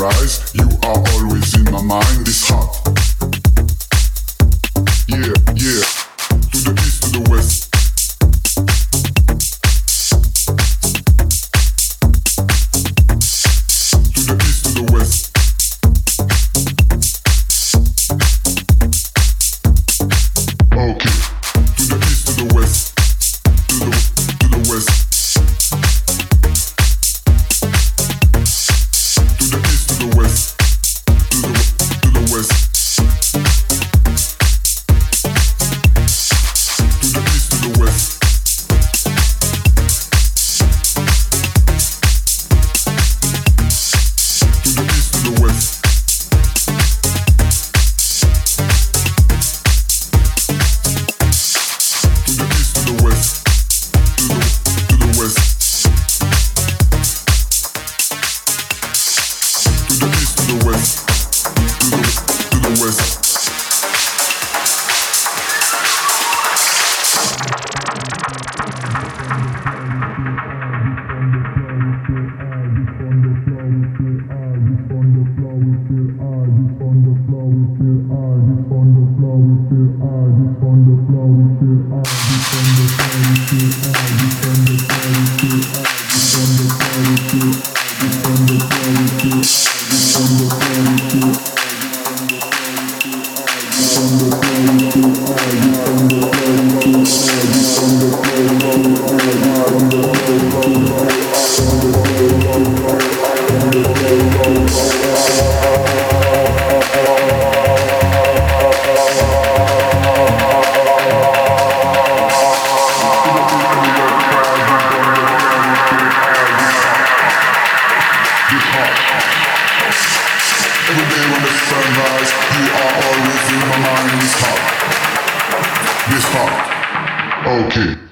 rise, you are always in my mind, it's hot. Okay.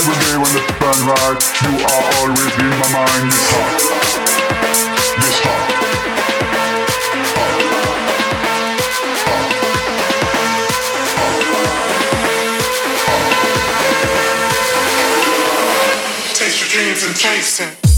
Every day when the sun rises, you are always in my mind. This heart, this heart, heart, heart, heart, heart. Taste your dreams and chase it.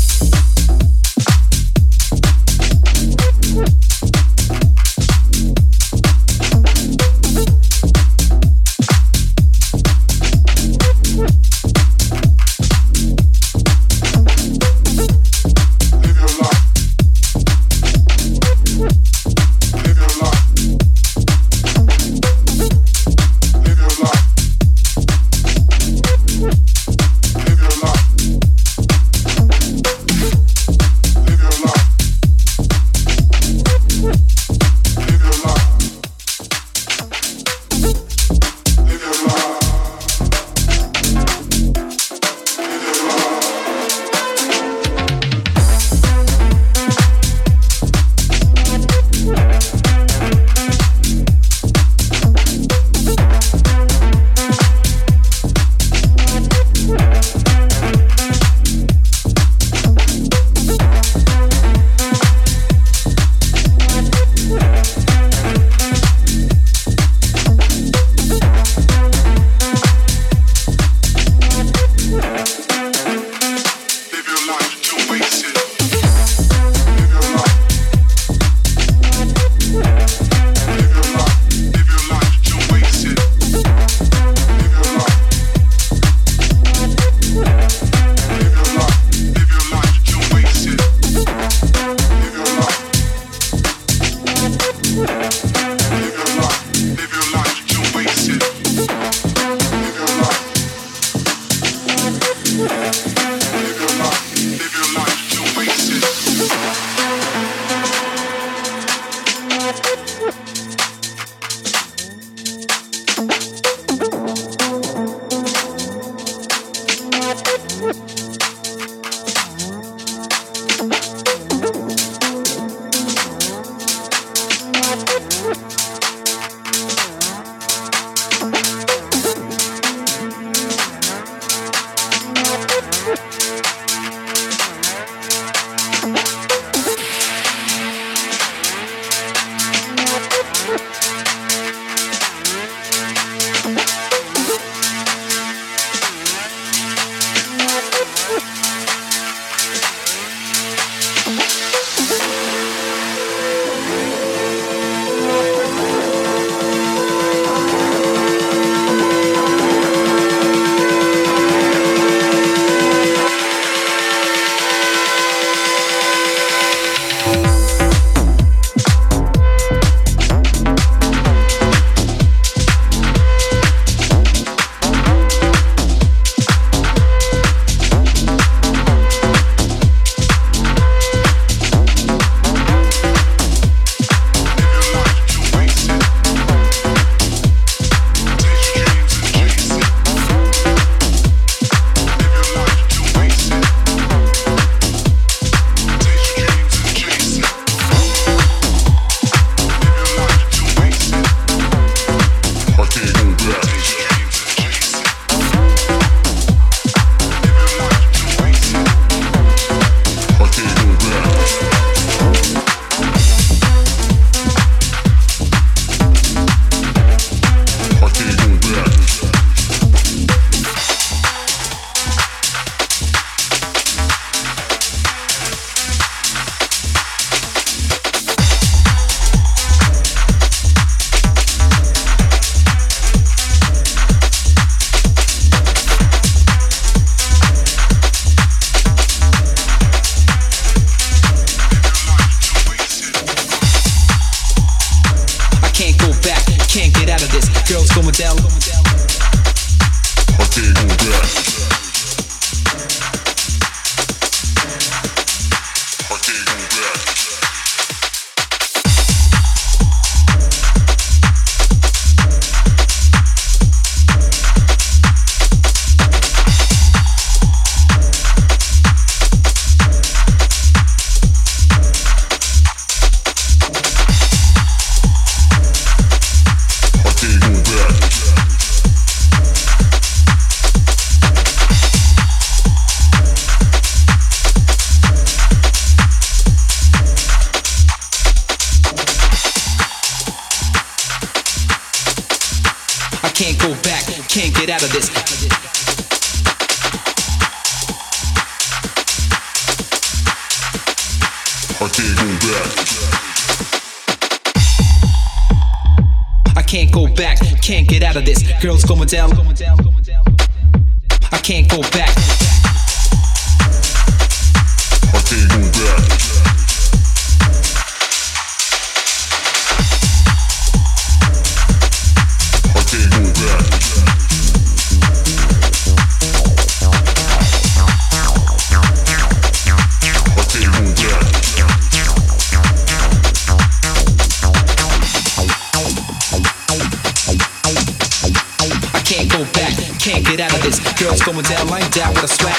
girls going down like that with a swag.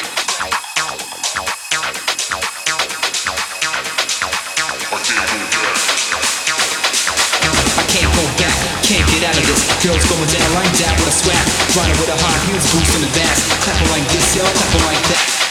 I can't go back, can't get out of this. Girls going down like that with a swag. Running with a high heels, boots in the back. Clapping like this, yo, clapping like that.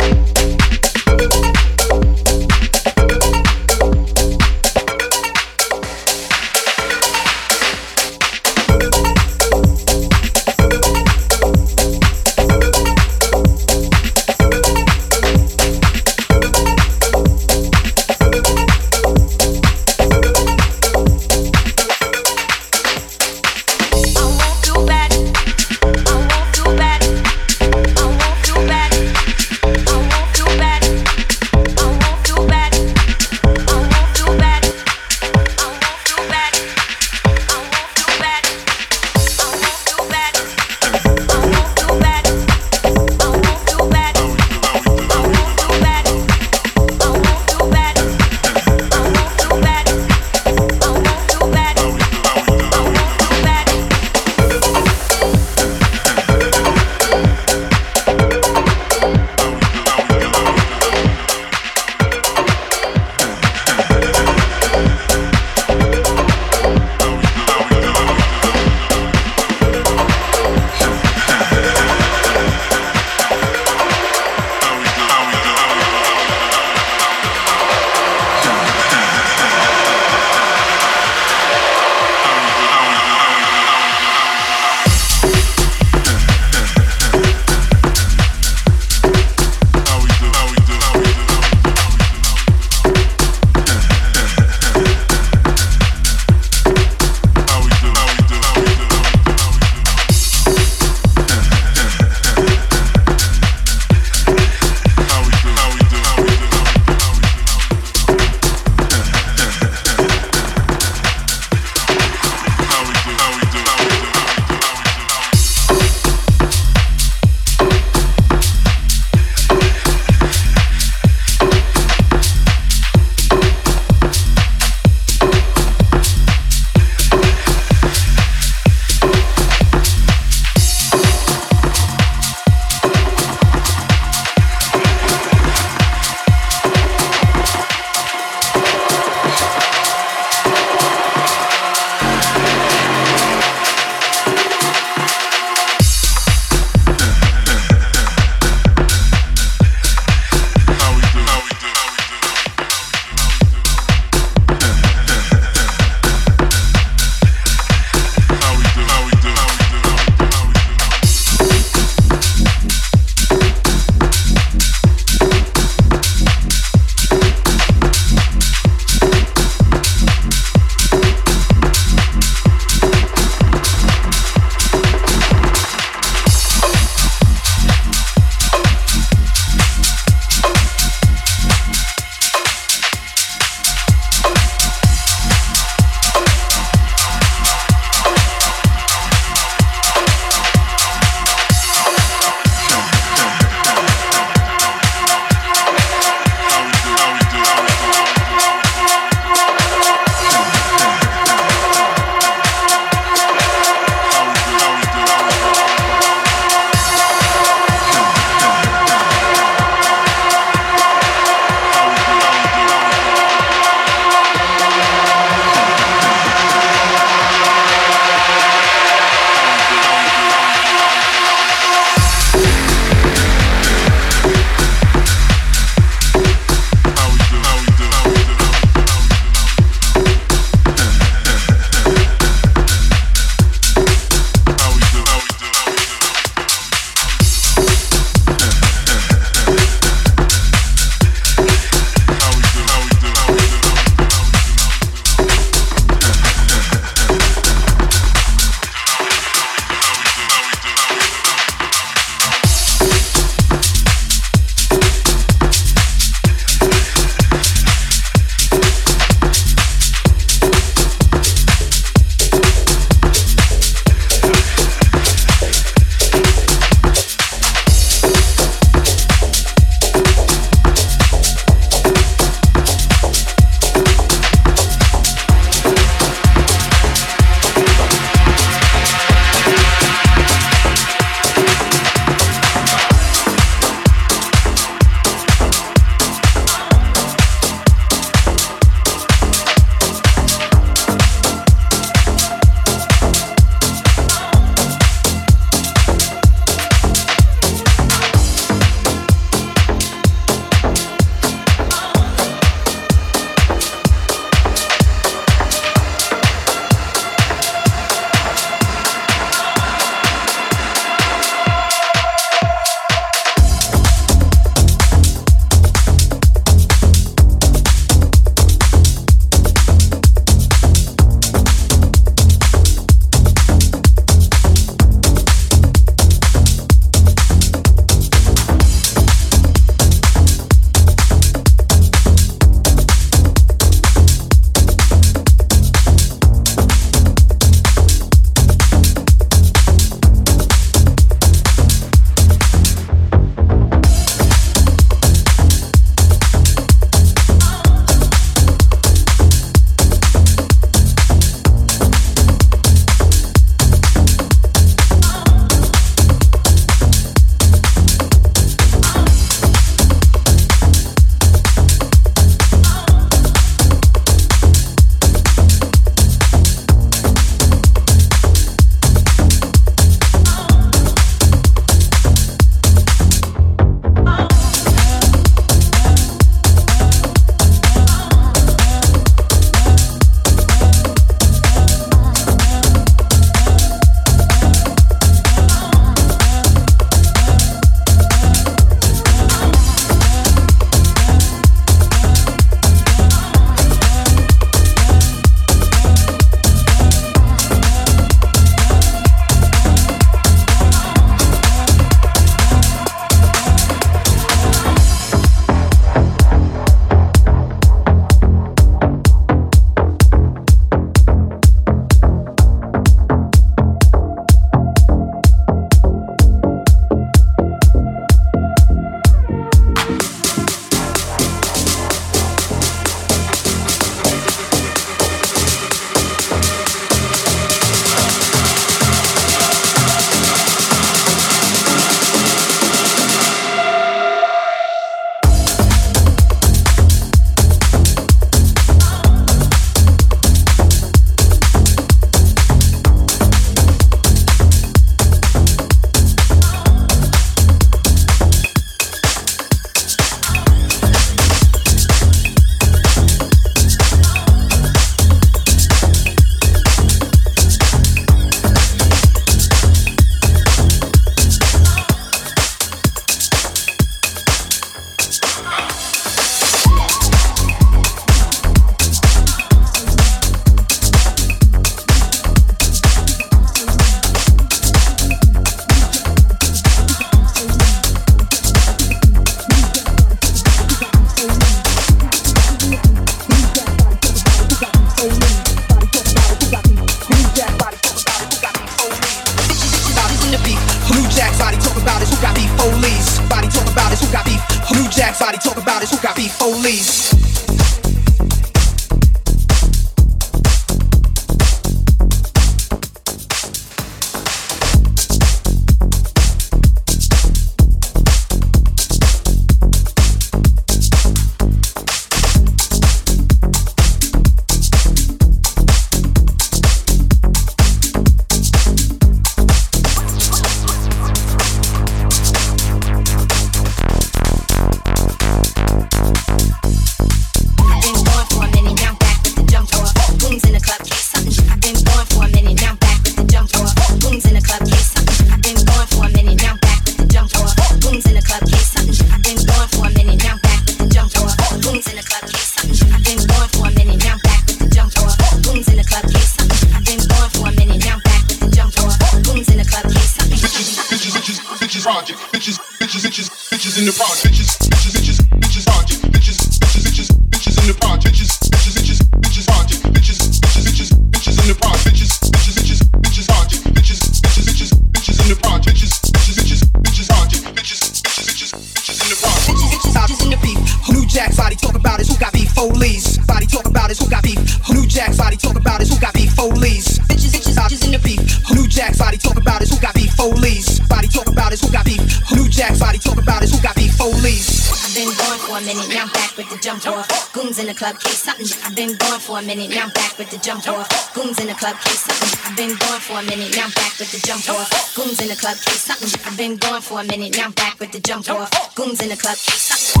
a minute, now back with the jump off. Goons in the club.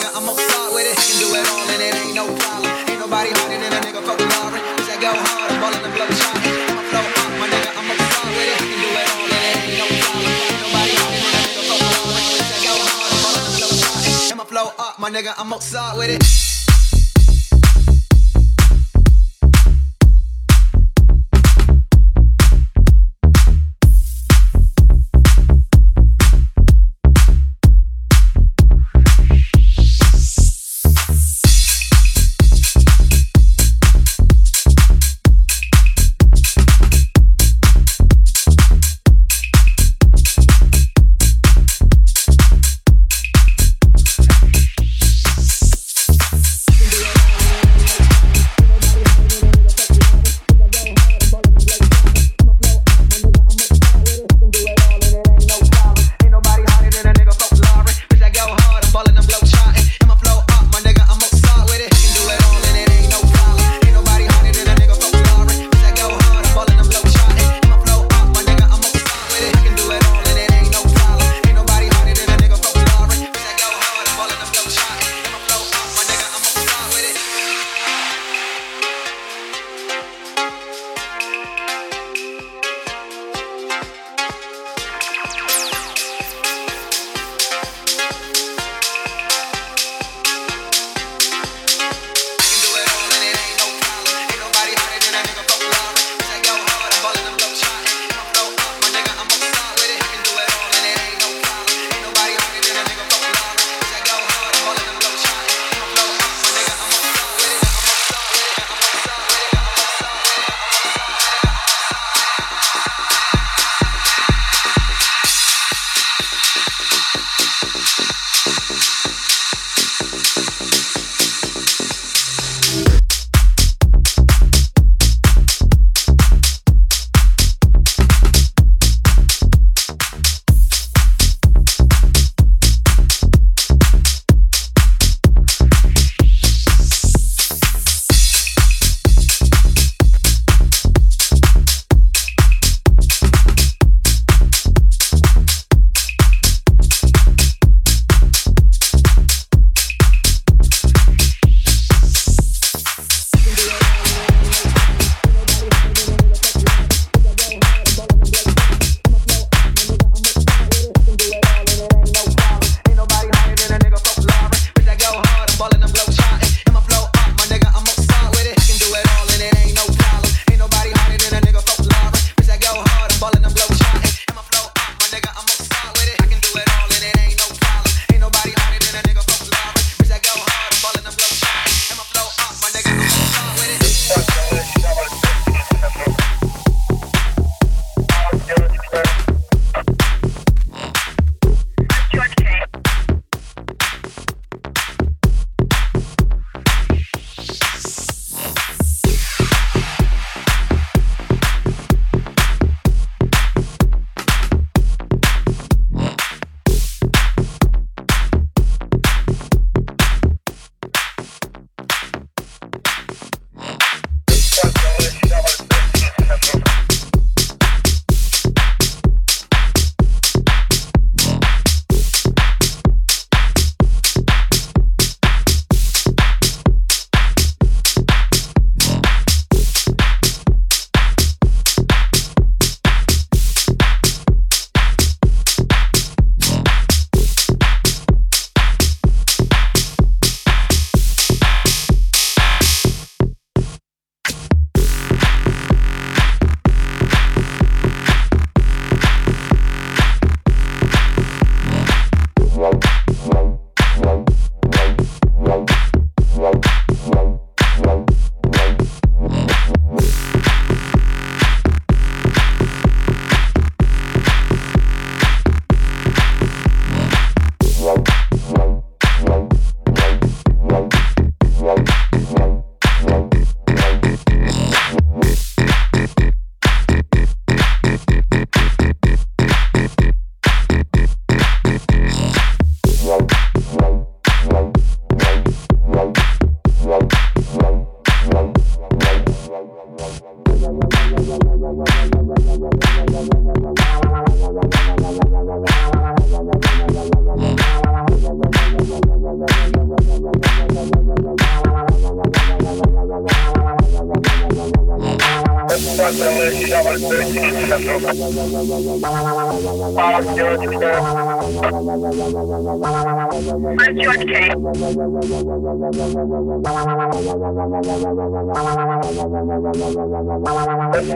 Nigga, I'ma start with it. Can do it all and it ain't no problem. Ain't nobody harder than a nigga fucking Lauren. Cause I go hard, I'm ballin', I'm blow shotting. I'ma flow up, my nigga, I'ma start with it. Can do it all and it ain't no problem. Ain't nobody harder than a nigga fucking Lauren. Cause I go hard, I'm ballin', I'm blow shotting. I'ma flow up, my nigga, I'ma start with it.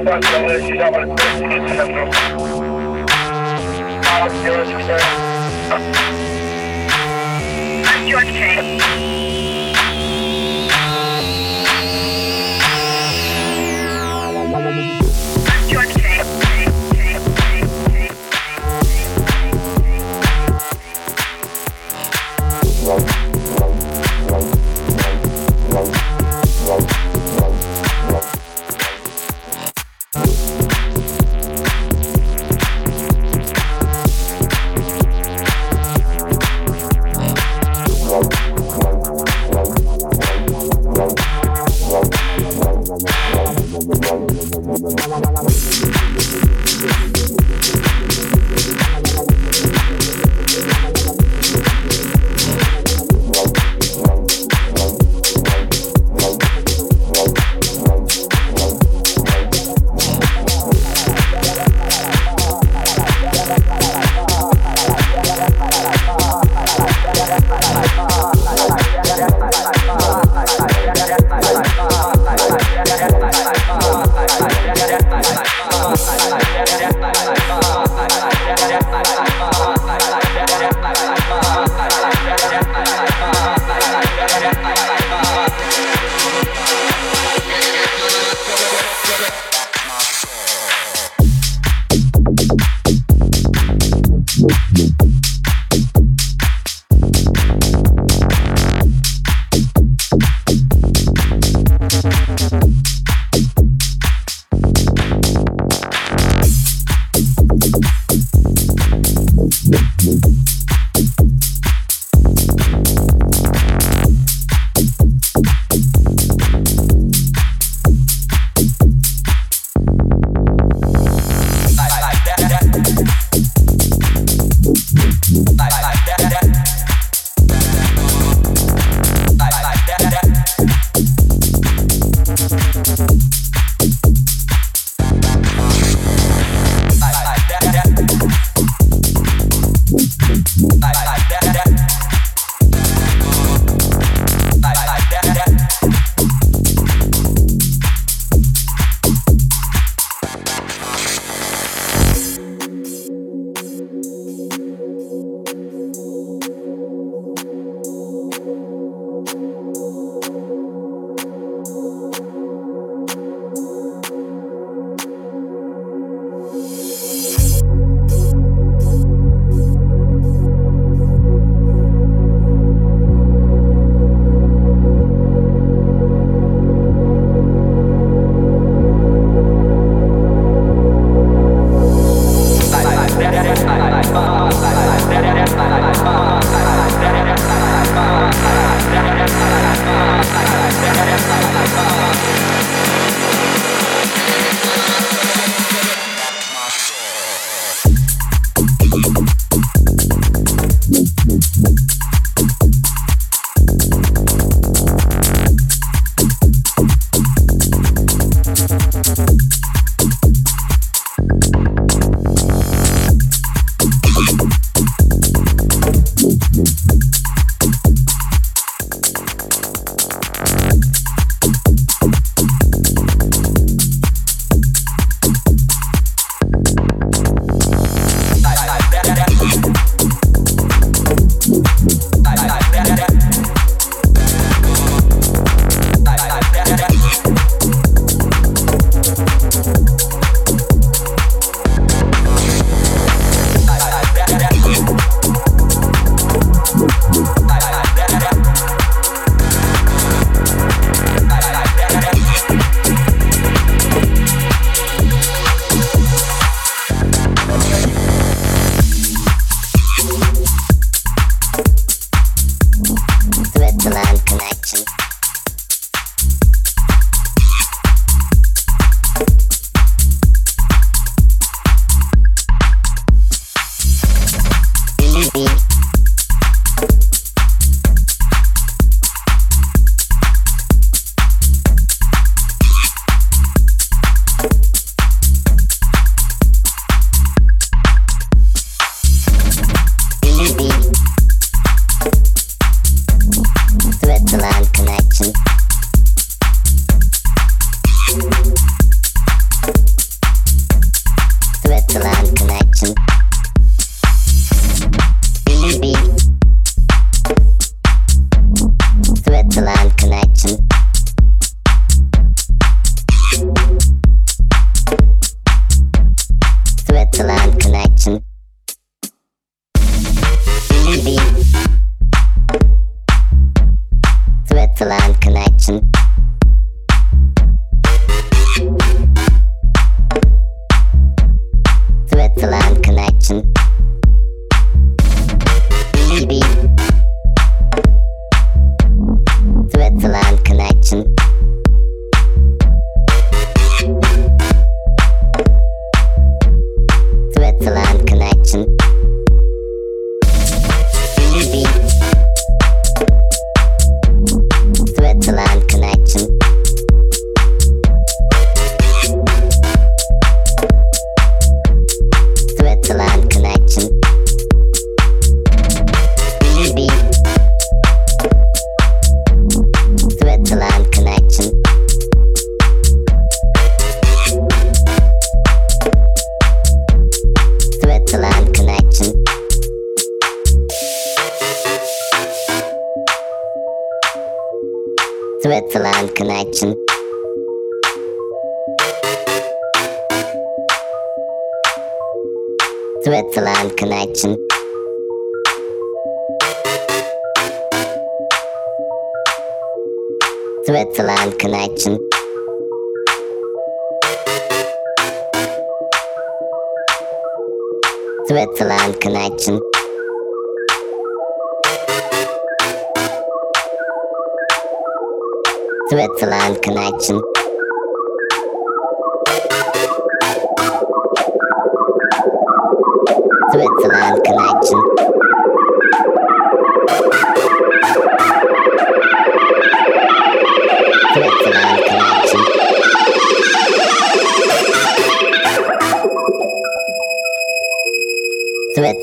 That, connection. Switzerland connection. Switzerland connection. Switzerland connection.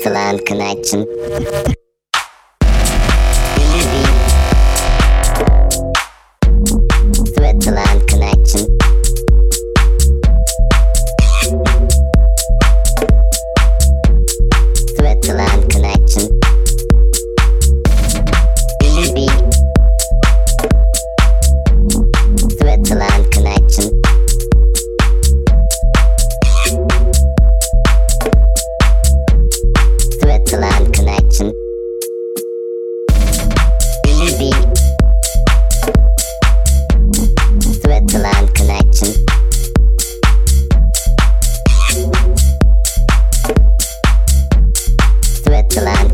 Switzerland connection. to land.